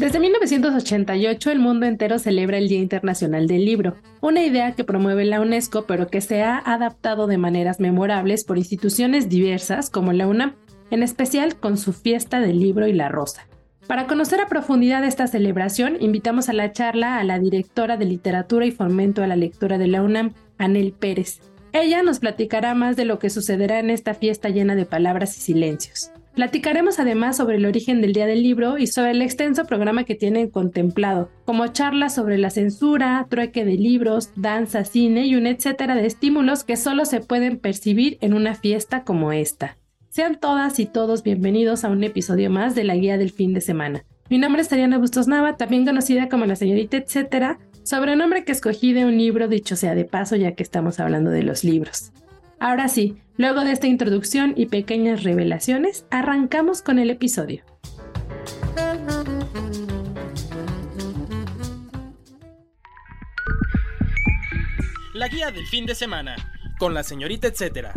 Desde 1988 el mundo entero celebra el Día Internacional del Libro, una idea que promueve la UNESCO pero que se ha adaptado de maneras memorables por instituciones diversas como la UNAM, en especial con su fiesta del libro y la rosa. Para conocer a profundidad esta celebración, invitamos a la charla a la directora de Literatura y Fomento a la Lectura de la UNAM, Anel Pérez. Ella nos platicará más de lo que sucederá en esta fiesta llena de palabras y silencios. Platicaremos además sobre el origen del Día del Libro y sobre el extenso programa que tienen contemplado, como charlas sobre la censura, trueque de libros, danza, cine y un etcétera de estímulos que solo se pueden percibir en una fiesta como esta. Sean todas y todos bienvenidos a un episodio más de la Guía del Fin de Semana. Mi nombre es Tariana Bustos Nava, también conocida como la señorita etcétera, sobrenombre que escogí de un libro dicho sea de paso ya que estamos hablando de los libros. Ahora sí, luego de esta introducción y pequeñas revelaciones, arrancamos con el episodio. La guía del fin de semana, con la señorita etcétera.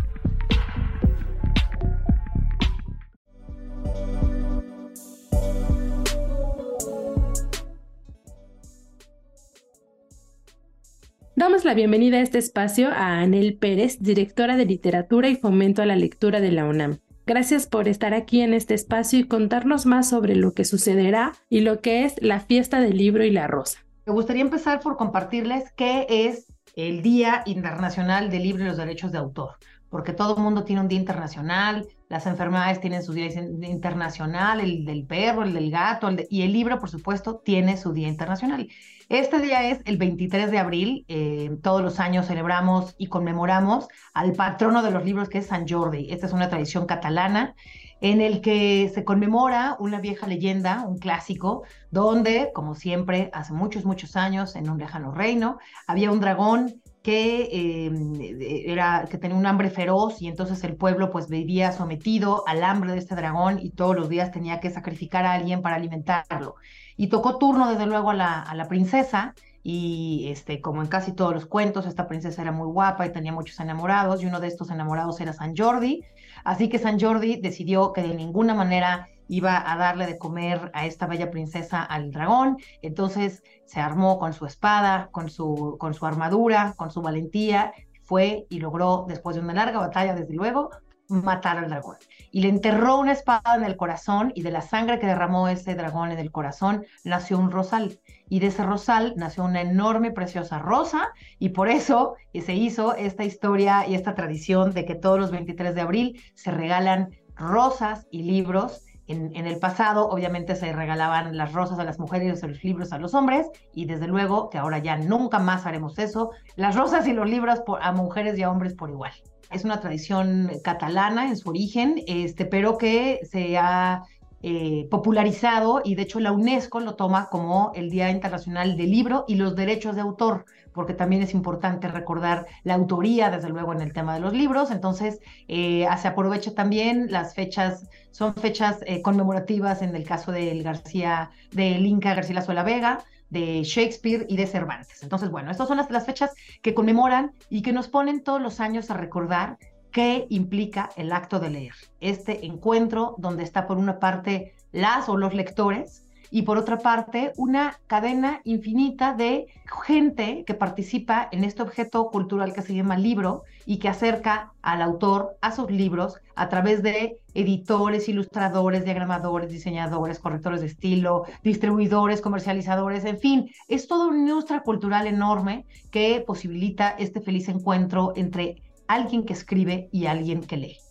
Damos la bienvenida a este espacio a Anel Pérez, directora de Literatura y Fomento a la Lectura de la UNAM. Gracias por estar aquí en este espacio y contarnos más sobre lo que sucederá y lo que es la fiesta del libro y la rosa. Me gustaría empezar por compartirles qué es el Día Internacional del Libro y los Derechos de Autor, porque todo el mundo tiene un día internacional, las enfermedades tienen su día internacional, el del perro, el del gato, y el libro, por supuesto, tiene su día internacional. Este día es el 23 de abril. Eh, todos los años celebramos y conmemoramos al patrono de los libros, que es San Jordi. Esta es una tradición catalana en el que se conmemora una vieja leyenda, un clásico, donde, como siempre, hace muchos, muchos años, en un lejano reino, había un dragón que, eh, era, que tenía un hambre feroz y entonces el pueblo pues vivía sometido al hambre de este dragón y todos los días tenía que sacrificar a alguien para alimentarlo. Y tocó turno desde luego a la, a la princesa y este, como en casi todos los cuentos, esta princesa era muy guapa y tenía muchos enamorados y uno de estos enamorados era San Jordi. Así que San Jordi decidió que de ninguna manera iba a darle de comer a esta bella princesa al dragón, entonces se armó con su espada, con su, con su armadura, con su valentía, fue y logró, después de una larga batalla, desde luego, matar al dragón. Y le enterró una espada en el corazón y de la sangre que derramó ese dragón en el corazón nació un rosal. Y de ese rosal nació una enorme, preciosa rosa y por eso se hizo esta historia y esta tradición de que todos los 23 de abril se regalan rosas y libros en, el pasado, obviamente, se regalaban las rosas a las mujeres y los libros a los hombres, y desde luego que ahora ya nunca más haremos eso, las rosas y los libros a mujeres y a hombres por igual. Es una tradición catalana en su origen, este, pero que se ha eh, popularizado y de hecho la UNESCO lo toma como el Día Internacional del Libro y los Derechos de Autor, porque también es importante recordar la autoría, desde luego, en el tema de los libros. Entonces, eh, se aprovecha también las fechas, son fechas eh, conmemorativas en el caso del García, del Inca García Lazuela Vega, de Shakespeare y de Cervantes. Entonces, bueno, estas son las, las fechas que conmemoran y que nos ponen todos los años a recordar qué implica el acto de leer. Este encuentro donde está por una parte las o los lectores y por otra parte una cadena infinita de gente que participa en este objeto cultural que se llama libro y que acerca al autor a sus libros a través de editores, ilustradores, diagramadores, diseñadores, correctores de estilo, distribuidores, comercializadores, en fin, es toda una industria cultural enorme que posibilita este feliz encuentro entre alguien que escribe y alguien que lee.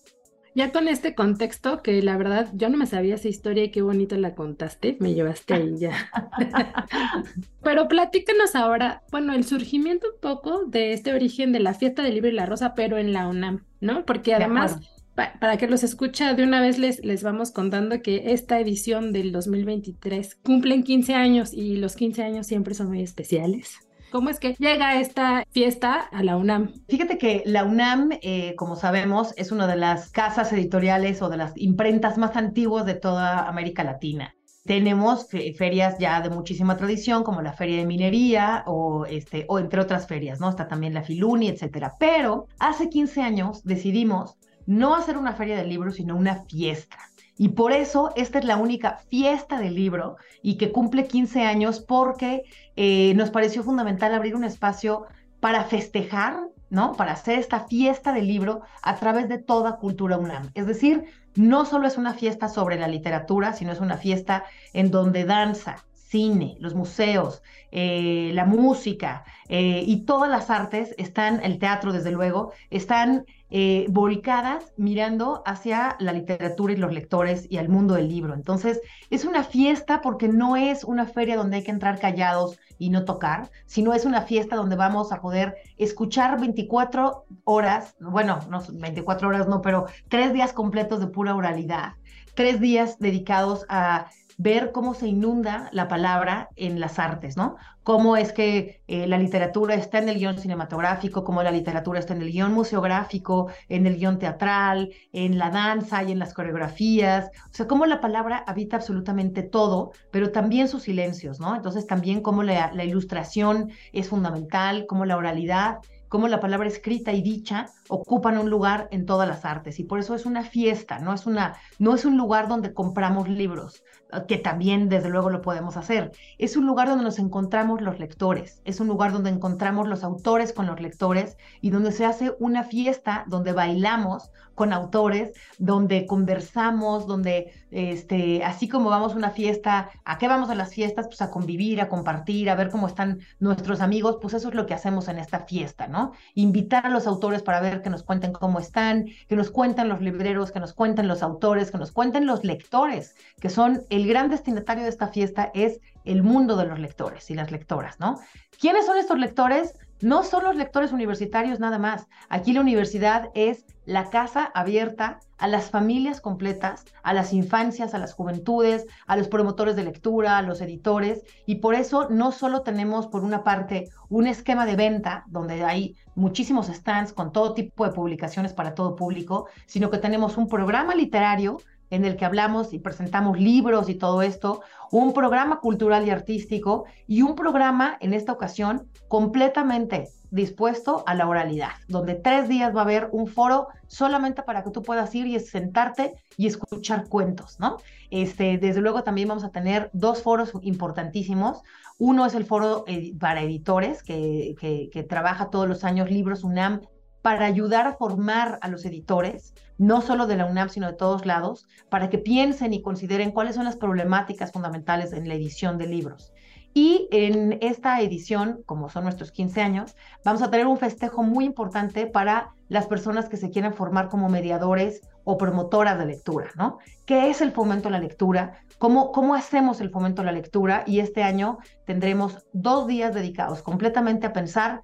Ya con este contexto, que la verdad yo no me sabía esa historia y qué bonito la contaste, me llevaste ahí ya. pero platícanos ahora, bueno, el surgimiento un poco de este origen de la fiesta del libro y la rosa, pero en la UNAM, ¿no? Porque además para que los escucha de una vez les, les vamos contando que esta edición del 2023 cumplen 15 años y los 15 años siempre son muy especiales. ¿Cómo es que llega esta fiesta a la UNAM? Fíjate que la UNAM, eh, como sabemos, es una de las casas editoriales o de las imprentas más antiguas de toda América Latina. Tenemos ferias ya de muchísima tradición, como la Feria de Minería o, este, o entre otras ferias, ¿no? Está también la Filuni, etcétera. Pero hace 15 años decidimos no hacer una feria del libro, sino una fiesta. Y por eso esta es la única fiesta del libro y que cumple 15 años porque eh, nos pareció fundamental abrir un espacio para festejar, ¿no? Para hacer esta fiesta del libro a través de toda cultura UNAM. Es decir, no solo es una fiesta sobre la literatura, sino es una fiesta en donde danza, cine, los museos, eh, la música eh, y todas las artes están, el teatro desde luego, están eh, volcadas mirando hacia la literatura y los lectores y al mundo del libro. Entonces, es una fiesta porque no es una feria donde hay que entrar callados y no tocar, sino es una fiesta donde vamos a poder escuchar 24 horas, bueno, no 24 horas no, pero tres días completos de pura oralidad, tres días dedicados a ver cómo se inunda la palabra en las artes, ¿no? Cómo es que eh, la literatura está en el guion cinematográfico, cómo la literatura está en el guion museográfico, en el guion teatral, en la danza y en las coreografías. O sea, cómo la palabra habita absolutamente todo, pero también sus silencios, ¿no? Entonces también cómo la, la ilustración es fundamental, cómo la oralidad cómo la palabra escrita y dicha ocupan un lugar en todas las artes y por eso es una fiesta, no es una no es un lugar donde compramos libros, que también desde luego lo podemos hacer. Es un lugar donde nos encontramos los lectores, es un lugar donde encontramos los autores con los lectores y donde se hace una fiesta donde bailamos con autores, donde conversamos, donde este, así como vamos a una fiesta, ¿a qué vamos a las fiestas? Pues a convivir, a compartir, a ver cómo están nuestros amigos, pues eso es lo que hacemos en esta fiesta, ¿no? Invitar a los autores para ver que nos cuenten cómo están, que nos cuenten los libreros, que nos cuenten los autores, que nos cuenten los lectores, que son el gran destinatario de esta fiesta es el mundo de los lectores y las lectoras, ¿no? ¿Quiénes son estos lectores? No son los lectores universitarios nada más. Aquí la universidad es la casa abierta a las familias completas, a las infancias, a las juventudes, a los promotores de lectura, a los editores, y por eso no solo tenemos por una parte un esquema de venta donde hay muchísimos stands con todo tipo de publicaciones para todo público, sino que tenemos un programa literario en el que hablamos y presentamos libros y todo esto, un programa cultural y artístico y un programa en esta ocasión completamente dispuesto a la oralidad, donde tres días va a haber un foro solamente para que tú puedas ir y sentarte y escuchar cuentos, ¿no? Este, desde luego también vamos a tener dos foros importantísimos. Uno es el foro para editores, que, que, que trabaja todos los años libros UNAM para ayudar a formar a los editores, no solo de la UNAM, sino de todos lados, para que piensen y consideren cuáles son las problemáticas fundamentales en la edición de libros. Y en esta edición, como son nuestros 15 años, vamos a tener un festejo muy importante para las personas que se quieren formar como mediadores o promotoras de lectura, ¿no? ¿Qué es el fomento a la lectura? ¿Cómo, ¿Cómo hacemos el fomento a la lectura? Y este año tendremos dos días dedicados completamente a pensar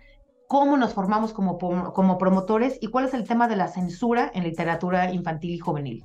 cómo nos formamos como, como promotores y cuál es el tema de la censura en literatura infantil y juvenil.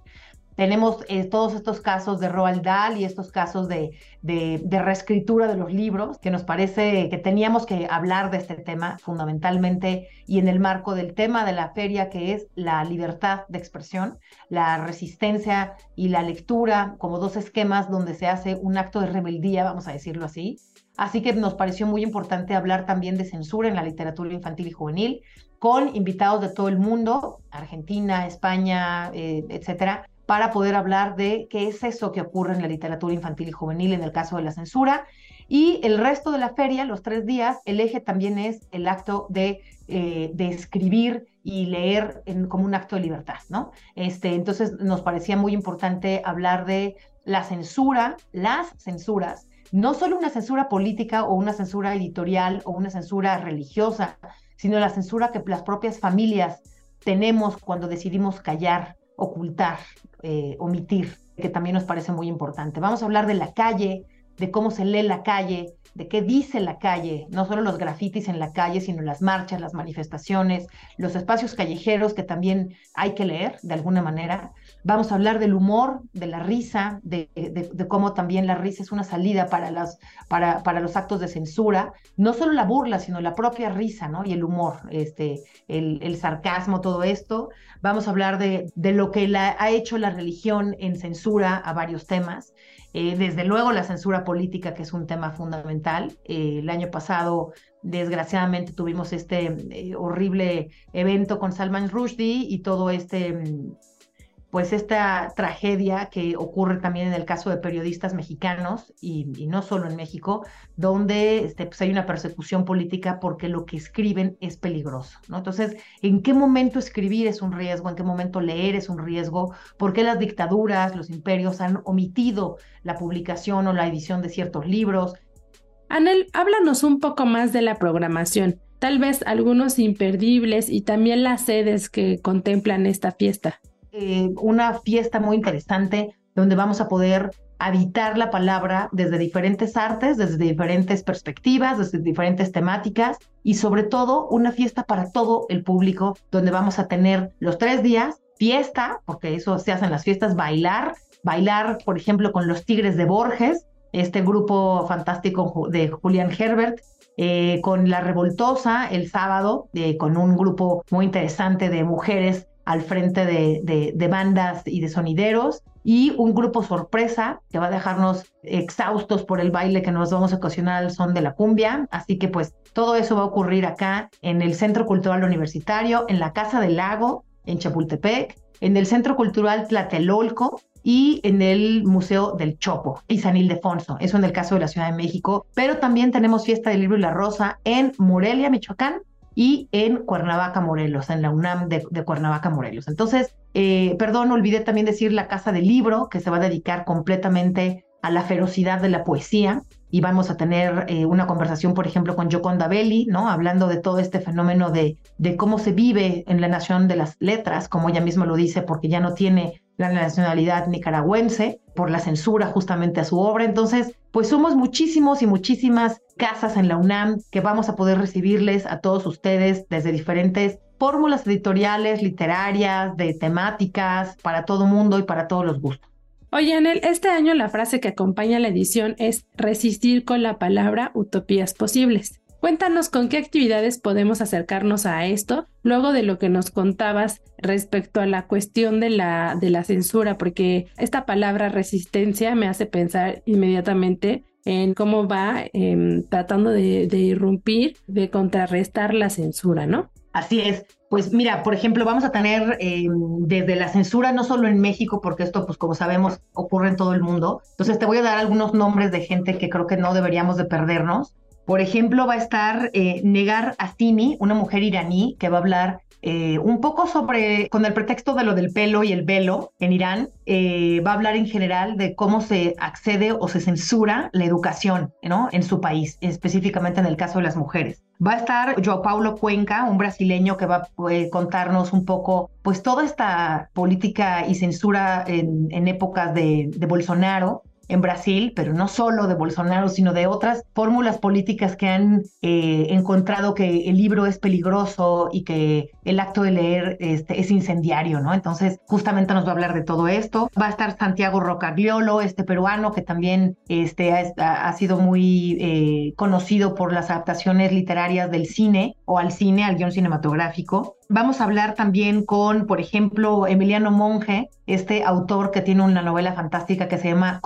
Tenemos eh, todos estos casos de Roald Dahl y estos casos de, de, de, reescritura de los libros, que nos parece que teníamos que hablar de este tema fundamentalmente y en el marco del tema de la feria, que es la libertad de expresión, la resistencia y la lectura como dos esquemas donde se hace un acto de rebeldía, vamos a decirlo así, Así que nos pareció muy importante hablar también de censura en la literatura infantil y juvenil, con invitados de todo el mundo, Argentina, España, eh, etcétera, para poder hablar de qué es eso que ocurre en la literatura infantil y juvenil en el caso de la censura. Y el resto de la feria, los tres días, el eje también es el acto de, eh, de escribir y leer como un acto de libertad, ¿no? Este, entonces nos parecía muy importante hablar de la censura, las censuras, no solo una censura política o una censura editorial o una censura religiosa, sino la censura que las propias familias tenemos cuando decidimos callar ocultar, eh, omitir, que también nos parece muy importante. Vamos a hablar de la calle, de cómo se lee la calle, de qué dice la calle, no solo los grafitis en la calle, sino las marchas, las manifestaciones, los espacios callejeros que también hay que leer de alguna manera. Vamos a hablar del humor, de la risa, de, cómo también la risa es una salida para, para, para, los actos de censura, no solo la burla, sino la propia risa, ¿no? Y el humor, este, el, sarcasmo, todo esto. Vamos a hablar de, de lo que ha hecho la religión en censura a varios temas. Eh, desde luego la censura política, que es un tema fundamental. Eh, el año pasado, desgraciadamente, tuvimos este eh, horrible evento con Salman Rushdie y todo este mm, pues esta tragedia que ocurre también en el caso de periodistas mexicanos y, no solo en México, donde este, pues hay una persecución política porque lo que escriben es peligroso. Entonces, ¿en qué momento escribir es un riesgo? ¿En qué momento leer es un riesgo? ¿Por qué las dictaduras, los imperios han omitido la publicación o la edición de ciertos libros? Anel, háblanos un poco más de la programación, tal vez algunos imperdibles y también las sedes que contemplan esta fiesta. Eh, una fiesta muy interesante donde vamos a poder habitar la palabra desde diferentes artes, desde diferentes perspectivas, desde diferentes temáticas y sobre todo una fiesta para todo el público donde vamos a tener los tres días fiesta, porque eso se hace en las fiestas, bailar, bailar, por ejemplo, con los Tigres de Borges, este grupo fantástico de Julian Herbert, eh, con La Revoltosa el sábado, eh, con un grupo muy interesante de mujeres al frente de, bandas y de sonideros y un grupo sorpresa que va a dejarnos exhaustos por el baile que nos vamos a ocasionar al son de la cumbia. Así que pues todo eso va a ocurrir acá en el Centro Cultural Universitario, en la Casa del Lago, en Chapultepec, en el Centro Cultural Tlatelolco y en el Museo del Chopo y San Ildefonso. Eso en el caso de la Ciudad de México. Pero también tenemos Fiesta del Libro y la Rosa en Morelia, Michoacán, y en Cuernavaca, Morelos, en la UNAM de, Cuernavaca, Morelos. Entonces, eh, perdón, olvidé también decir la Casa del Libro, que se va a dedicar completamente a la ferocidad de la poesía y vamos a tener eh, una conversación, por ejemplo, con Joconda Belli, ¿no? Hablando de todo este fenómeno de, de cómo se vive en la nación de las letras, como ella misma lo dice, porque ya no tiene la nacionalidad nicaragüense por la censura justamente a su obra. Entonces, pues somos muchísimos y muchísimas casas en la UNAM que vamos a poder recibirles a todos ustedes desde diferentes fórmulas editoriales, literarias, de temáticas, para todo mundo y para todos los gustos. Oye, Anel, este año la frase que acompaña la edición es resistir con la palabra utopías posibles. Cuéntanos con qué actividades podemos acercarnos a esto, luego de lo que nos contabas respecto a la cuestión de la, de la censura, porque esta palabra resistencia me hace pensar inmediatamente en cómo va em, tratando de, irrumpir, de contrarrestar la censura, ¿no? Así es. Pues mira, por ejemplo, vamos a tener em, desde la censura, no solo en México, porque esto, pues como sabemos, ocurre en todo el mundo. Entonces te voy a dar algunos nombres de gente que creo que no deberíamos de perdernos. Por ejemplo, va a estar eh, Negar Asimi, una mujer iraní que va a hablar eh, un poco sobre, con el pretexto de lo del pelo y el velo en Irán, eh, va a hablar en general de cómo se accede o se censura la educación ¿no? en su país, específicamente en el caso de las mujeres. Va a estar Joao Paulo Cuenca, un brasileño que va a contarnos un poco, pues, toda esta política y censura en, épocas de Bolsonaro, en Brasil, pero no solo de Bolsonaro, sino de otras fórmulas políticas que han eh, encontrado que el libro es peligroso y que el acto de leer este, es incendiario, ¿no? Entonces, justamente nos va a hablar de todo esto. Va a estar Santiago Rocagliolo, este peruano que también este, ha, sido muy eh, conocido por las adaptaciones literarias del cine o al cine, al guion cinematográfico. Vamos a hablar también con, por ejemplo, Emiliano Monge, este autor que tiene una novela fantástica que se llama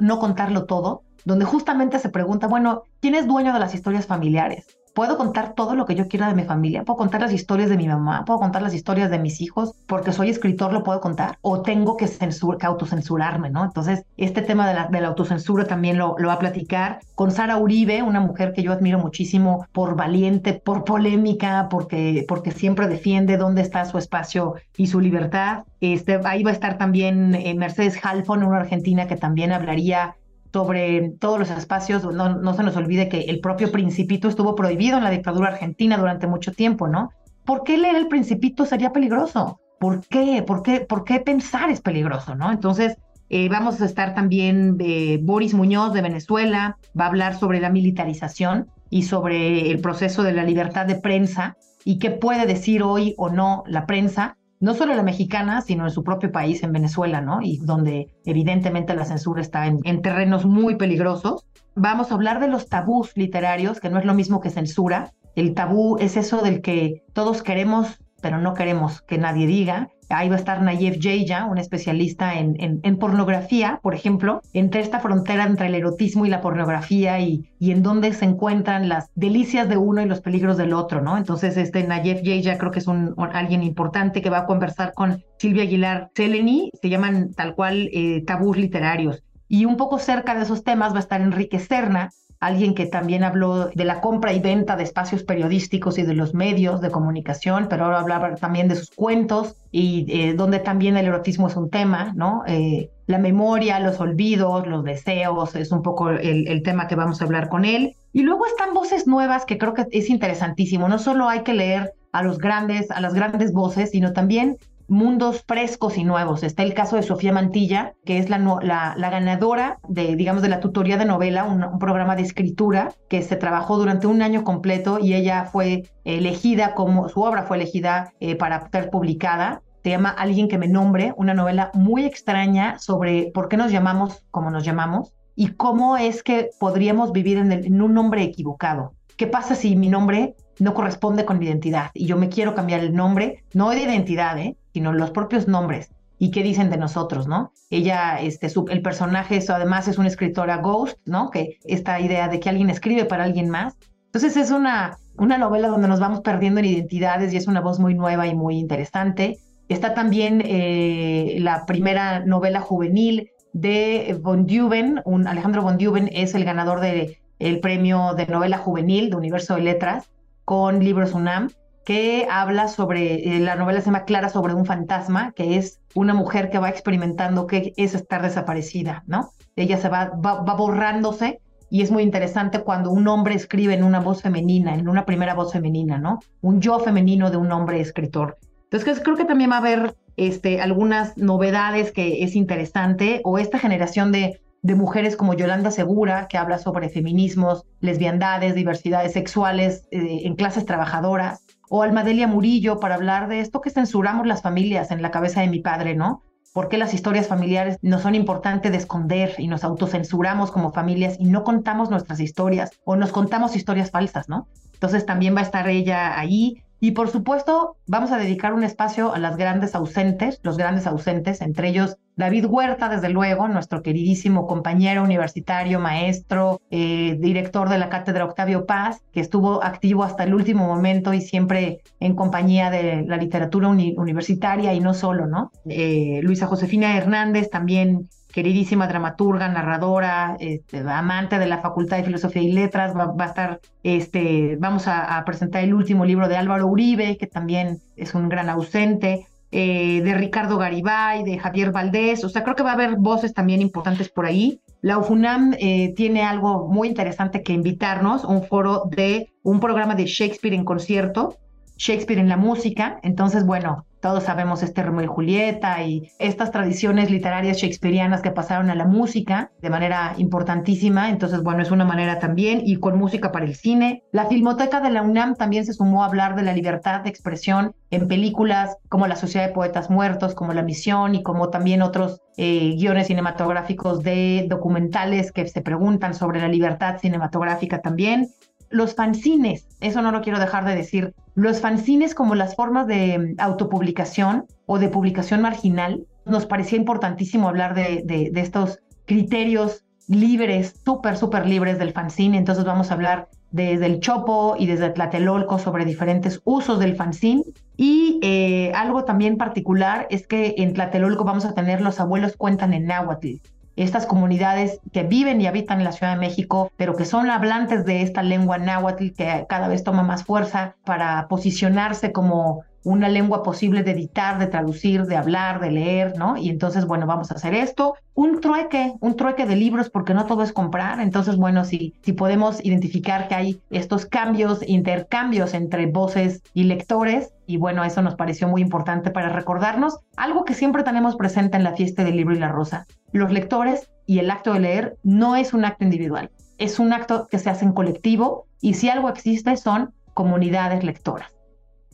No contarlo todo, donde justamente se pregunta, bueno, ¿quién es dueño de las historias familiares? Puedo contar todo lo que yo quiera de mi familia, puedo contar las historias de mi mamá, puedo contar las historias de mis hijos, porque soy escritor, lo puedo contar, o tengo que, que autocensurarme, ¿no? Entonces, este tema de la, autocensura también lo, lo va a platicar con Sara Uribe, una mujer que yo admiro muchísimo por valiente, por polémica, porque, porque siempre defiende dónde está su espacio y su libertad. Este, ahí va a estar también eh, Mercedes Halfon, una argentina que también hablaría sobre todos los espacios, no, no se nos olvide que el propio principito estuvo prohibido en la dictadura argentina durante mucho tiempo, ¿no? ¿Por qué leer el principito sería peligroso? ¿por qué? ¿Por qué, ¿Por qué pensar es peligroso? ¿no? Entonces, eh, vamos a estar también eh, Boris Muñoz de Venezuela, va a hablar sobre la militarización y sobre el proceso de la libertad de prensa y qué puede decir hoy o no la prensa, no solo la mexicana, sino en su propio país, en Venezuela, ¿no? Y donde evidentemente la censura está en, en terrenos muy peligrosos. Vamos a hablar de los tabús literarios, que no es lo mismo que censura. El tabú es eso del que todos queremos, pero no queremos que nadie diga. Ahí va a estar Nayef Jeya, un especialista en, en, pornografía, por ejemplo, entre esta frontera entre el erotismo y la pornografía y, y en dónde se encuentran las delicias de uno y los peligros del otro, ¿no? Entonces, este Nayef Jeya creo que es un, alguien importante que va a conversar con Silvia Aguilar Seleni, se llaman tal cual eh, tabús literarios. Y un poco cerca de esos temas va a estar Enrique Serna, alguien que también habló de la compra y venta de espacios periodísticos y de los medios de comunicación, pero ahora hablaba también de sus cuentos y eh, donde también el erotismo es un tema, ¿no? Eh, la memoria, los olvidos, los deseos, es un poco el, el tema que vamos a hablar con él. Y luego están voces nuevas que creo que es interesantísimo. No solo hay que leer a los grandes, a las grandes voces, sino también mundos frescos y nuevos. Está el caso de Sofía Mantilla, que es la, la, ganadora de, digamos, de la tutoría de novela, un, programa de escritura que se trabajó durante un año completo y ella fue elegida como, su obra fue elegida eh, para ser publicada. Se llama Alguien que me nombre, una novela muy extraña sobre por qué nos llamamos como nos llamamos y cómo es que podríamos vivir en, en un nombre equivocado. ¿Qué pasa si mi nombre no corresponde con mi identidad y yo me quiero cambiar el nombre, no de identidad, ¿eh? sino los propios nombres y qué dicen de nosotros, ¿no? Ella, este, el personaje, eso además es una escritora ghost, ¿no? Que esta idea de que alguien escribe para alguien más. Entonces es una, una novela donde nos vamos perdiendo en identidades y es una voz muy nueva y muy interesante. Está también eh, la primera novela juvenil de Von Duven, un Alejandro Von Duven es el ganador del el premio de novela juvenil de Universo de Letras con Libros UNAM que habla sobre, eh, la novela se llama Clara sobre un fantasma, que es una mujer que va experimentando qué es estar desaparecida, ¿no? Ella se va, va, borrándose y es muy interesante cuando un hombre escribe en una voz femenina, en una primera voz femenina, ¿no? Un yo femenino de un hombre escritor. Entonces creo que también va a haber este, algunas novedades que es interesante, o esta generación de, de mujeres como Yolanda Segura, que habla sobre feminismos, lesbiandades, diversidades sexuales eh, en clases trabajadoras, o Almadelia Murillo para hablar de esto que censuramos las familias en la cabeza de mi padre, ¿no? ¿Por qué las historias familiares no son importantes de esconder y nos autocensuramos como familias y no contamos nuestras historias o nos contamos historias falsas, ¿no? Entonces también va a estar ella ahí. Y por supuesto, vamos a dedicar un espacio a las grandes ausentes, los grandes ausentes, entre ellos David Huerta, desde luego, nuestro queridísimo compañero universitario, maestro, eh, director de la cátedra Octavio Paz, que estuvo activo hasta el último momento y siempre en compañía de la literatura universitaria y no solo, ¿no? Eh, Luisa Josefina Hernández, también queridísima dramaturga, narradora, este, amante de la Facultad de Filosofía y Letras, va, a estar, este, vamos a, a, presentar el último libro de Álvaro Uribe, que también es un gran ausente. Eh, de Ricardo Garibay, de Javier Valdés, o sea, creo que va a haber voces también importantes por ahí. La UFUNAM eh, tiene algo muy interesante que invitarnos, un foro de un programa de Shakespeare en concierto, Shakespeare en la música. Entonces, bueno, todos sabemos este Romeo y Julieta y estas tradiciones literarias shakespearianas que pasaron a la música de manera importantísima. Entonces, bueno, es una manera también y con música para el cine. La Filmoteca de la UNAM también se sumó a hablar de la libertad de expresión en películas como La Sociedad de Poetas Muertos, como La Misión y como también otros eh, guiones cinematográficos de documentales que se preguntan sobre la libertad cinematográfica también los fanzines, eso no lo quiero dejar de decir, los fanzines como las formas de autopublicación o de publicación marginal, nos parecía importantísimo hablar de, de, estos criterios libres, súper, súper libres del fanzine, entonces vamos a hablar desde el Chopo y desde Tlatelolco sobre diferentes usos del fanzine. Y eh, algo también particular es que en Tlatelolco vamos a tener los abuelos cuentan en náhuatl estas comunidades que viven y habitan en la Ciudad de México, pero que son hablantes de esta lengua náhuatl que cada vez toma más fuerza para posicionarse como una lengua posible de editar, de traducir, de hablar, de leer, ¿no? Y entonces, bueno, vamos a hacer esto. Un trueque, un trueque de libros, porque no todo es comprar. Entonces, bueno, si, podemos identificar que hay estos cambios, intercambios entre voces y lectores, y bueno, eso nos pareció muy importante para recordarnos algo que siempre tenemos presente en la fiesta del libro y la rosa. Los lectores y el acto de leer no es un acto individual, es un acto que se hace en colectivo y si algo existe son comunidades lectoras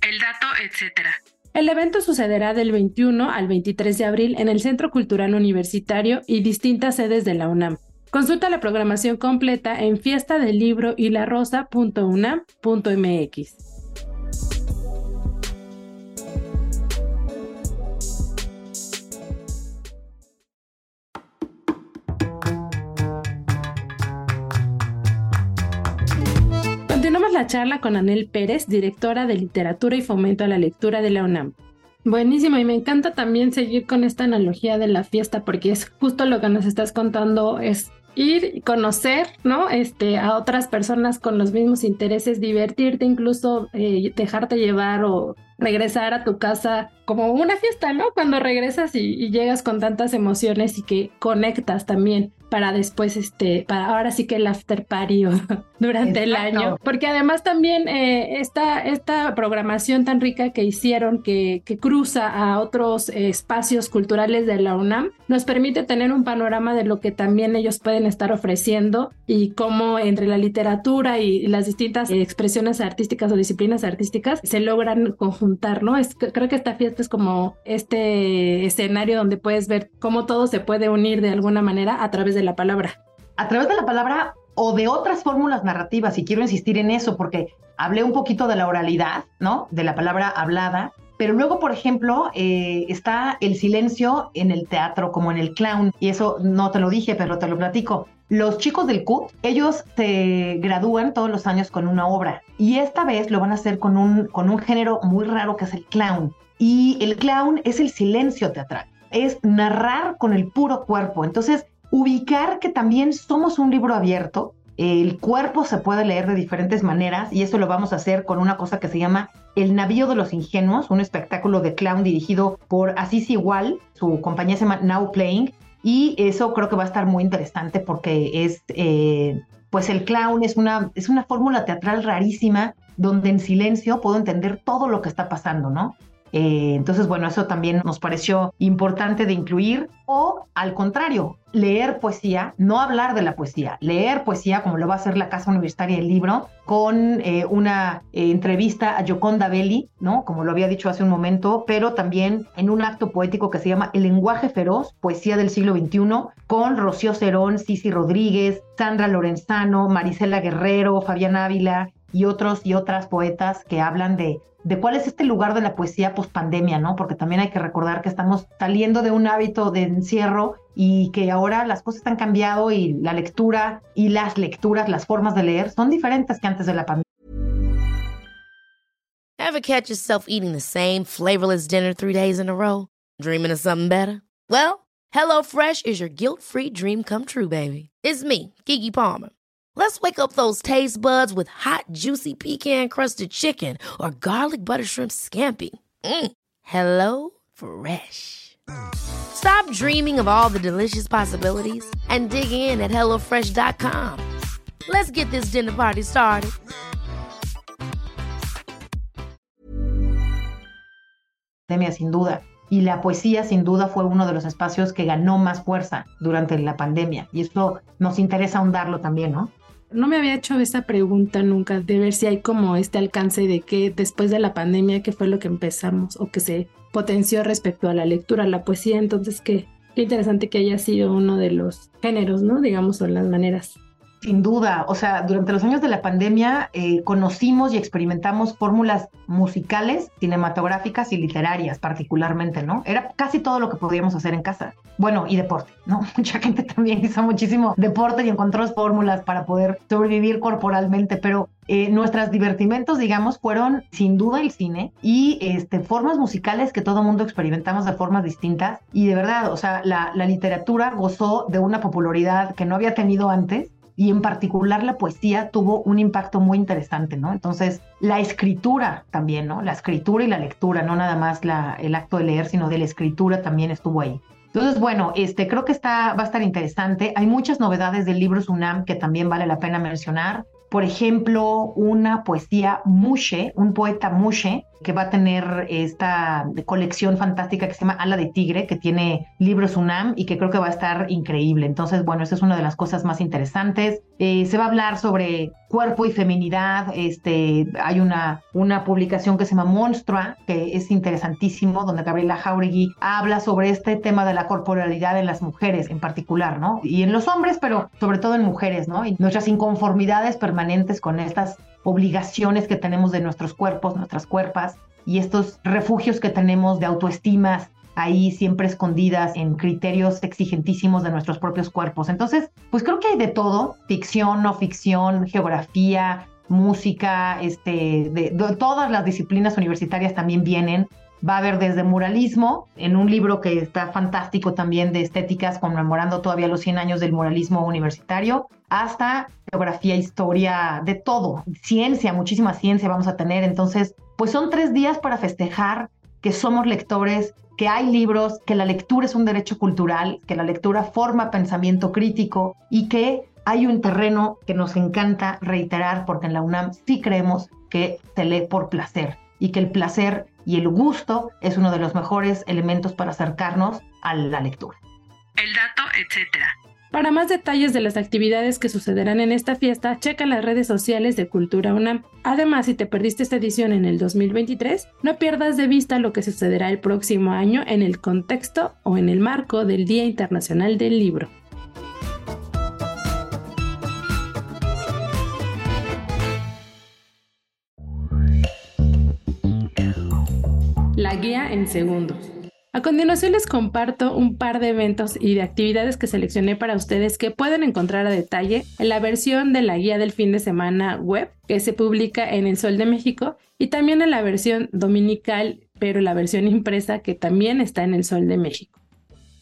el dato, etc. El evento sucederá del 21 al 23 de abril en el Centro Cultural Universitario y distintas sedes de la UNAM. Consulta la programación completa en fiesta del libro y la rosa.unam.mx. la charla con Anel Pérez, directora de Literatura y Fomento a la Lectura de la UNAM. Buenísimo, y me encanta también seguir con esta analogía de la fiesta, porque es justo lo que nos estás contando, es ir y conocer, ¿no? Este, a otras personas con los mismos intereses, divertirte, incluso eh, dejarte llevar o regresar a tu casa como una fiesta, ¿no? Cuando regresas y, llegas con tantas emociones y que conectas también para después, este, para ahora sí que el after party durante el año. Porque además también eh, esta, esta programación tan rica que hicieron, que, que cruza a otros eh, espacios culturales de la UNAM, nos permite tener un panorama de lo que también ellos pueden estar ofreciendo y cómo entre la literatura y las distintas expresiones artísticas o disciplinas artísticas se logran conjuntar, ¿no? Es, creo que esta fiesta es como este escenario donde puedes ver cómo todo se puede unir de alguna manera a través de la palabra. A través de la palabra o de otras fórmulas narrativas, y quiero insistir en eso porque hablé un poquito de la oralidad, ¿no? De la palabra hablada, pero luego, por ejemplo, eh, está el silencio en el teatro, como en el clown, y eso no te lo dije, pero te lo platico. Los chicos del CUT, ellos se gradúan todos los años con una obra, y esta vez lo van a hacer con un, con un género muy raro que es el clown. Y el clown es el silencio teatral, es narrar con el puro cuerpo. Entonces, ubicar que también somos un libro abierto, el cuerpo se puede leer de diferentes maneras y eso lo vamos a hacer con una cosa que se llama El Navío de los Ingenuos, un espectáculo de clown dirigido por Asís Igual, su compañía se llama Now Playing y eso creo que va a estar muy interesante porque es, eh, pues el clown es una, es una fórmula teatral rarísima donde en silencio puedo entender todo lo que está pasando, ¿no? Eh, entonces, bueno, eso también nos pareció importante de incluir. O al contrario, leer poesía, no hablar de la poesía, leer poesía como lo va a hacer la Casa Universitaria del Libro, con eh, una eh, entrevista a Gioconda Belli, ¿no? Como lo había dicho hace un momento, pero también en un acto poético que se llama El lenguaje feroz, poesía del siglo XXI, con Rocío Cerón, Cici Rodríguez, Sandra Lorenzano, Marisela Guerrero, Fabián Ávila y otros y otras poetas que hablan de de cuál es este lugar de la poesía post pandemia, ¿no? Porque también hay que recordar que estamos saliendo de un hábito de encierro y que ahora las cosas han cambiado y la lectura y las lecturas, las formas de leer son diferentes que antes de la pandemia. Ever catch yourself eating the same flavorless dinner three days in a row? Dreaming of something better? Well, HelloFresh is your guilt-free dream come true, baby. It's me, Kiki Palmer. Let's wake up those taste buds with hot, juicy pecan crusted chicken or garlic butter shrimp scampi. Mm. Hello Fresh. Stop dreaming of all the delicious possibilities and dig in at HelloFresh.com. Let's get this dinner party started. Sin duda. Y la poesía, sin duda, fue uno de los espacios que ganó más fuerza durante la pandemia. Y esto nos interesa ahondarlo también, ¿no? No me había hecho esa pregunta nunca, de ver si hay como este alcance de que después de la pandemia, qué fue lo que empezamos o que se potenció respecto a la lectura, la poesía, entonces qué, qué interesante que haya sido uno de los géneros, ¿no? Digamos, o las maneras sin duda, o sea, durante los años de la pandemia eh, conocimos y experimentamos fórmulas musicales, cinematográficas y literarias particularmente, ¿no? Era casi todo lo que podíamos hacer en casa. Bueno, y deporte, ¿no? Mucha gente también hizo muchísimo deporte y encontró fórmulas para poder sobrevivir corporalmente, pero eh, nuestros divertimentos, digamos, fueron sin duda el cine y este, formas musicales que todo mundo experimentamos de formas distintas. Y de verdad, o sea, la, la literatura gozó de una popularidad que no había tenido antes y en particular la poesía tuvo un impacto muy interesante, ¿no? Entonces, la escritura también, ¿no? La escritura y la lectura, no nada más la, el acto de leer, sino de la escritura también estuvo ahí. Entonces, bueno, este, creo que está, va a estar interesante. Hay muchas novedades del libro Sunam que también vale la pena mencionar por ejemplo, una poesía Mushe, un poeta Mushe, que va a tener esta colección fantástica que se llama Ala de Tigre, que tiene libros UNAM y que creo que va a estar increíble. Entonces, bueno, esa es una de las cosas más interesantes. Eh, se va a hablar sobre cuerpo y feminidad. Este, hay una, una publicación que se llama Monstrua, que es interesantísimo, donde Gabriela Jauregui habla sobre este tema de la corporalidad en las mujeres en particular, ¿no? Y en los hombres, pero sobre todo en mujeres, ¿no? Y nuestras inconformidades permanentes con estas obligaciones que tenemos de nuestros cuerpos, nuestras cuerpas y estos refugios que tenemos de autoestimas ahí siempre escondidas en criterios exigentísimos de nuestros propios cuerpos. Entonces, pues creo que hay de todo, ficción, no ficción, geografía, música, este, de todas las disciplinas universitarias también vienen Va a haber desde muralismo, en un libro que está fantástico también de estéticas, conmemorando todavía los 100 años del muralismo universitario, hasta geografía, historia, de todo, ciencia, muchísima ciencia vamos a tener. Entonces, pues son tres días para festejar que somos lectores, que hay libros, que la lectura es un derecho cultural, que la lectura forma pensamiento crítico y que hay un terreno que nos encanta reiterar porque en la UNAM sí creemos que se lee por placer y que el placer y el gusto es uno de los mejores elementos para acercarnos a la lectura. El dato, etcétera. Para más detalles de las actividades que sucederán en esta fiesta, checa las redes sociales de Cultura UNAM. Además, si te perdiste esta edición en el 2023, no pierdas de vista lo que sucederá el próximo año en el contexto o en el marco del Día Internacional del Libro. la guía en segundos. A continuación les comparto un par de eventos y de actividades que seleccioné para ustedes que pueden encontrar a detalle en la versión de la guía del fin de semana web que se publica en El Sol de México y también en la versión dominical, pero la versión impresa que también está en El Sol de México.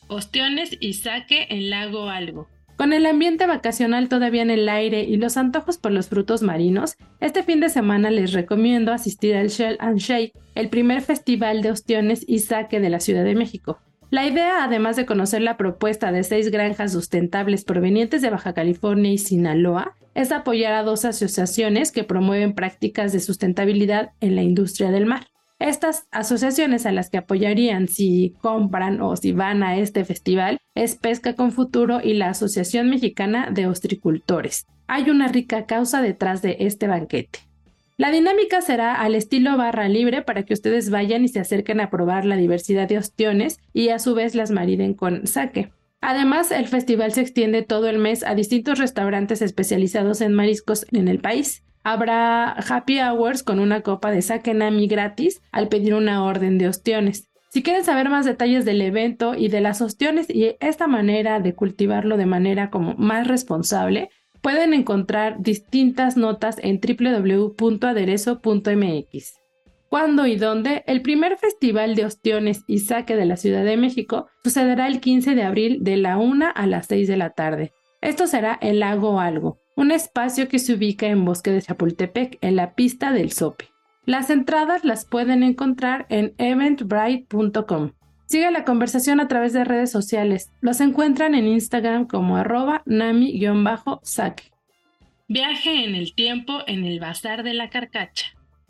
Ostiones y saque en Lago Algo. Con el ambiente vacacional todavía en el aire y los antojos por los frutos marinos, este fin de semana les recomiendo asistir al Shell and Shake, el primer festival de ostiones y saque de la Ciudad de México. La idea, además de conocer la propuesta de seis granjas sustentables provenientes de Baja California y Sinaloa, es apoyar a dos asociaciones que promueven prácticas de sustentabilidad en la industria del mar. Estas asociaciones a las que apoyarían si compran o si van a este festival es Pesca con Futuro y la Asociación Mexicana de Ostricultores. Hay una rica causa detrás de este banquete. La dinámica será al estilo barra libre para que ustedes vayan y se acerquen a probar la diversidad de ostiones y a su vez las mariden con sake. Además, el festival se extiende todo el mes a distintos restaurantes especializados en mariscos en el país. Habrá happy hours con una copa de sake nami gratis al pedir una orden de ostiones. Si quieren saber más detalles del evento y de las ostiones y esta manera de cultivarlo de manera como más responsable, pueden encontrar distintas notas en www.aderezo.mx. ¿Cuándo y dónde? El primer festival de ostiones y saque de la Ciudad de México sucederá el 15 de abril de la 1 a las 6 de la tarde. Esto será el Lago Algo, un espacio que se ubica en Bosque de Chapultepec, en la pista del Sope. Las entradas las pueden encontrar en eventbrite.com. Sigue la conversación a través de redes sociales. Los encuentran en Instagram como arroba nami-saque. Viaje en el tiempo en el Bazar de la Carcacha.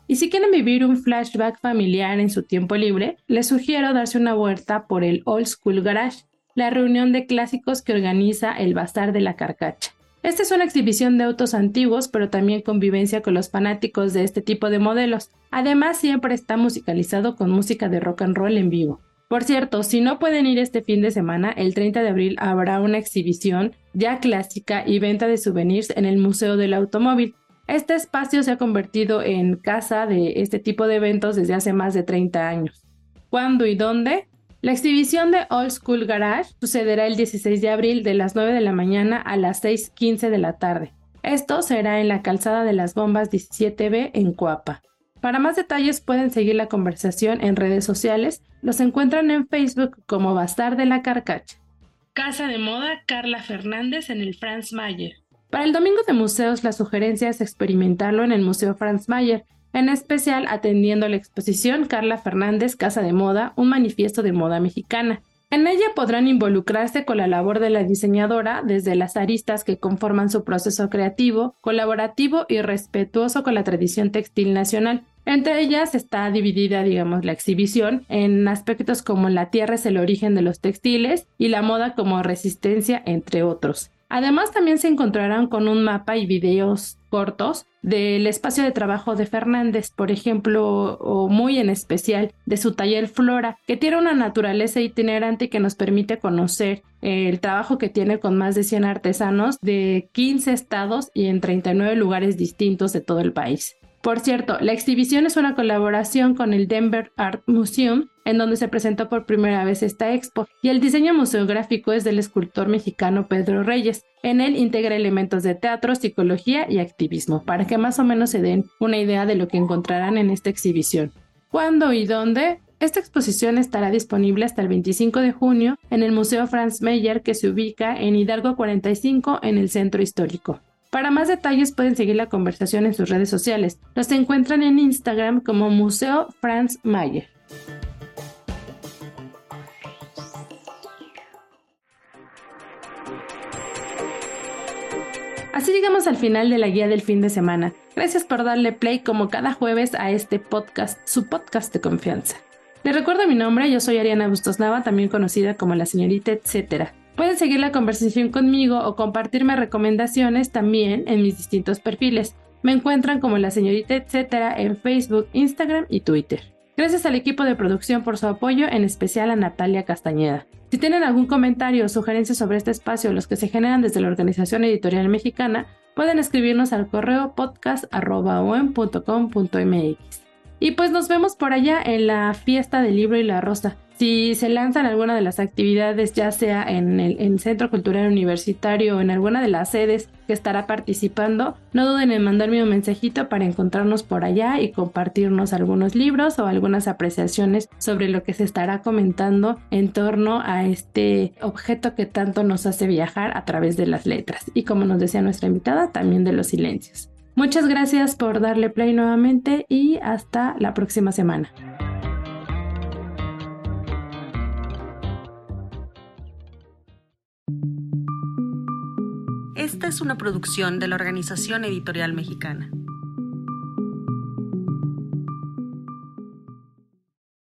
Y si quieren vivir un flashback familiar en su tiempo libre, les sugiero darse una vuelta por el Old School Garage, la reunión de clásicos que organiza el Bazar de la Carcacha. Esta es una exhibición de autos antiguos, pero también convivencia con los fanáticos de este tipo de modelos. Además, siempre está musicalizado con música de rock and roll en vivo. Por cierto, si no pueden ir este fin de semana, el 30 de abril habrá una exhibición ya clásica y venta de souvenirs en el Museo del Automóvil. Este espacio se ha convertido en casa de este tipo de eventos desde hace más de 30 años. ¿Cuándo y dónde? La exhibición de Old School Garage sucederá el 16 de abril de las 9 de la mañana a las 6.15 de la tarde. Esto será en la calzada de las bombas 17B en Coapa. Para más detalles pueden seguir la conversación en redes sociales. Los encuentran en Facebook como Bazar de la Carcacha. Casa de moda Carla Fernández en el Franz Mayer. Para el domingo de museos, la sugerencia es experimentarlo en el Museo Franz Mayer, en especial atendiendo la exposición Carla Fernández Casa de Moda, un manifiesto de moda mexicana. En ella podrán involucrarse con la labor de la diseñadora desde las aristas que conforman su proceso creativo, colaborativo y respetuoso con la tradición textil nacional. Entre ellas está dividida, digamos, la exhibición en aspectos como la tierra es el origen de los textiles y la moda como resistencia, entre otros. Además, también se encontrarán con un mapa y videos cortos del espacio de trabajo de Fernández, por ejemplo, o muy en especial de su taller Flora, que tiene una naturaleza itinerante que nos permite conocer el trabajo que tiene con más de 100 artesanos de 15 estados y en 39 lugares distintos de todo el país. Por cierto, la exhibición es una colaboración con el Denver Art Museum, en donde se presentó por primera vez esta expo, y el diseño museográfico es del escultor mexicano Pedro Reyes. En él integra elementos de teatro, psicología y activismo, para que más o menos se den una idea de lo que encontrarán en esta exhibición. ¿Cuándo y dónde? Esta exposición estará disponible hasta el 25 de junio en el Museo Franz Mayer que se ubica en Hidalgo 45 en el centro histórico. Para más detalles pueden seguir la conversación en sus redes sociales. Los encuentran en Instagram como Museo Franz Mayer. Así llegamos al final de la guía del fin de semana. Gracias por darle play como cada jueves a este podcast, su podcast de confianza. Les recuerdo mi nombre, yo soy Ariana Bustos Nava, también conocida como la señorita etcétera. Pueden seguir la conversación conmigo o compartirme recomendaciones también en mis distintos perfiles. Me encuentran como la señorita etcétera en Facebook, Instagram y Twitter. Gracias al equipo de producción por su apoyo, en especial a Natalia Castañeda. Si tienen algún comentario o sugerencia sobre este espacio, los que se generan desde la Organización Editorial Mexicana, pueden escribirnos al correo podcast.com.mx. Y pues nos vemos por allá en la fiesta del libro y la rosa. Si se lanzan alguna de las actividades, ya sea en el, Centro Cultural Universitario o en alguna de las sedes que estará participando, no duden en mandarme un mensajito para encontrarnos por allá y compartirnos algunos libros o algunas apreciaciones sobre lo que se estará comentando en torno a este objeto que tanto nos hace viajar a través de las letras y como nos decía nuestra invitada, también de los silencios. Muchas gracias por darle play nuevamente y hasta la próxima semana. Esta es una producción de la Organización Editorial Mexicana.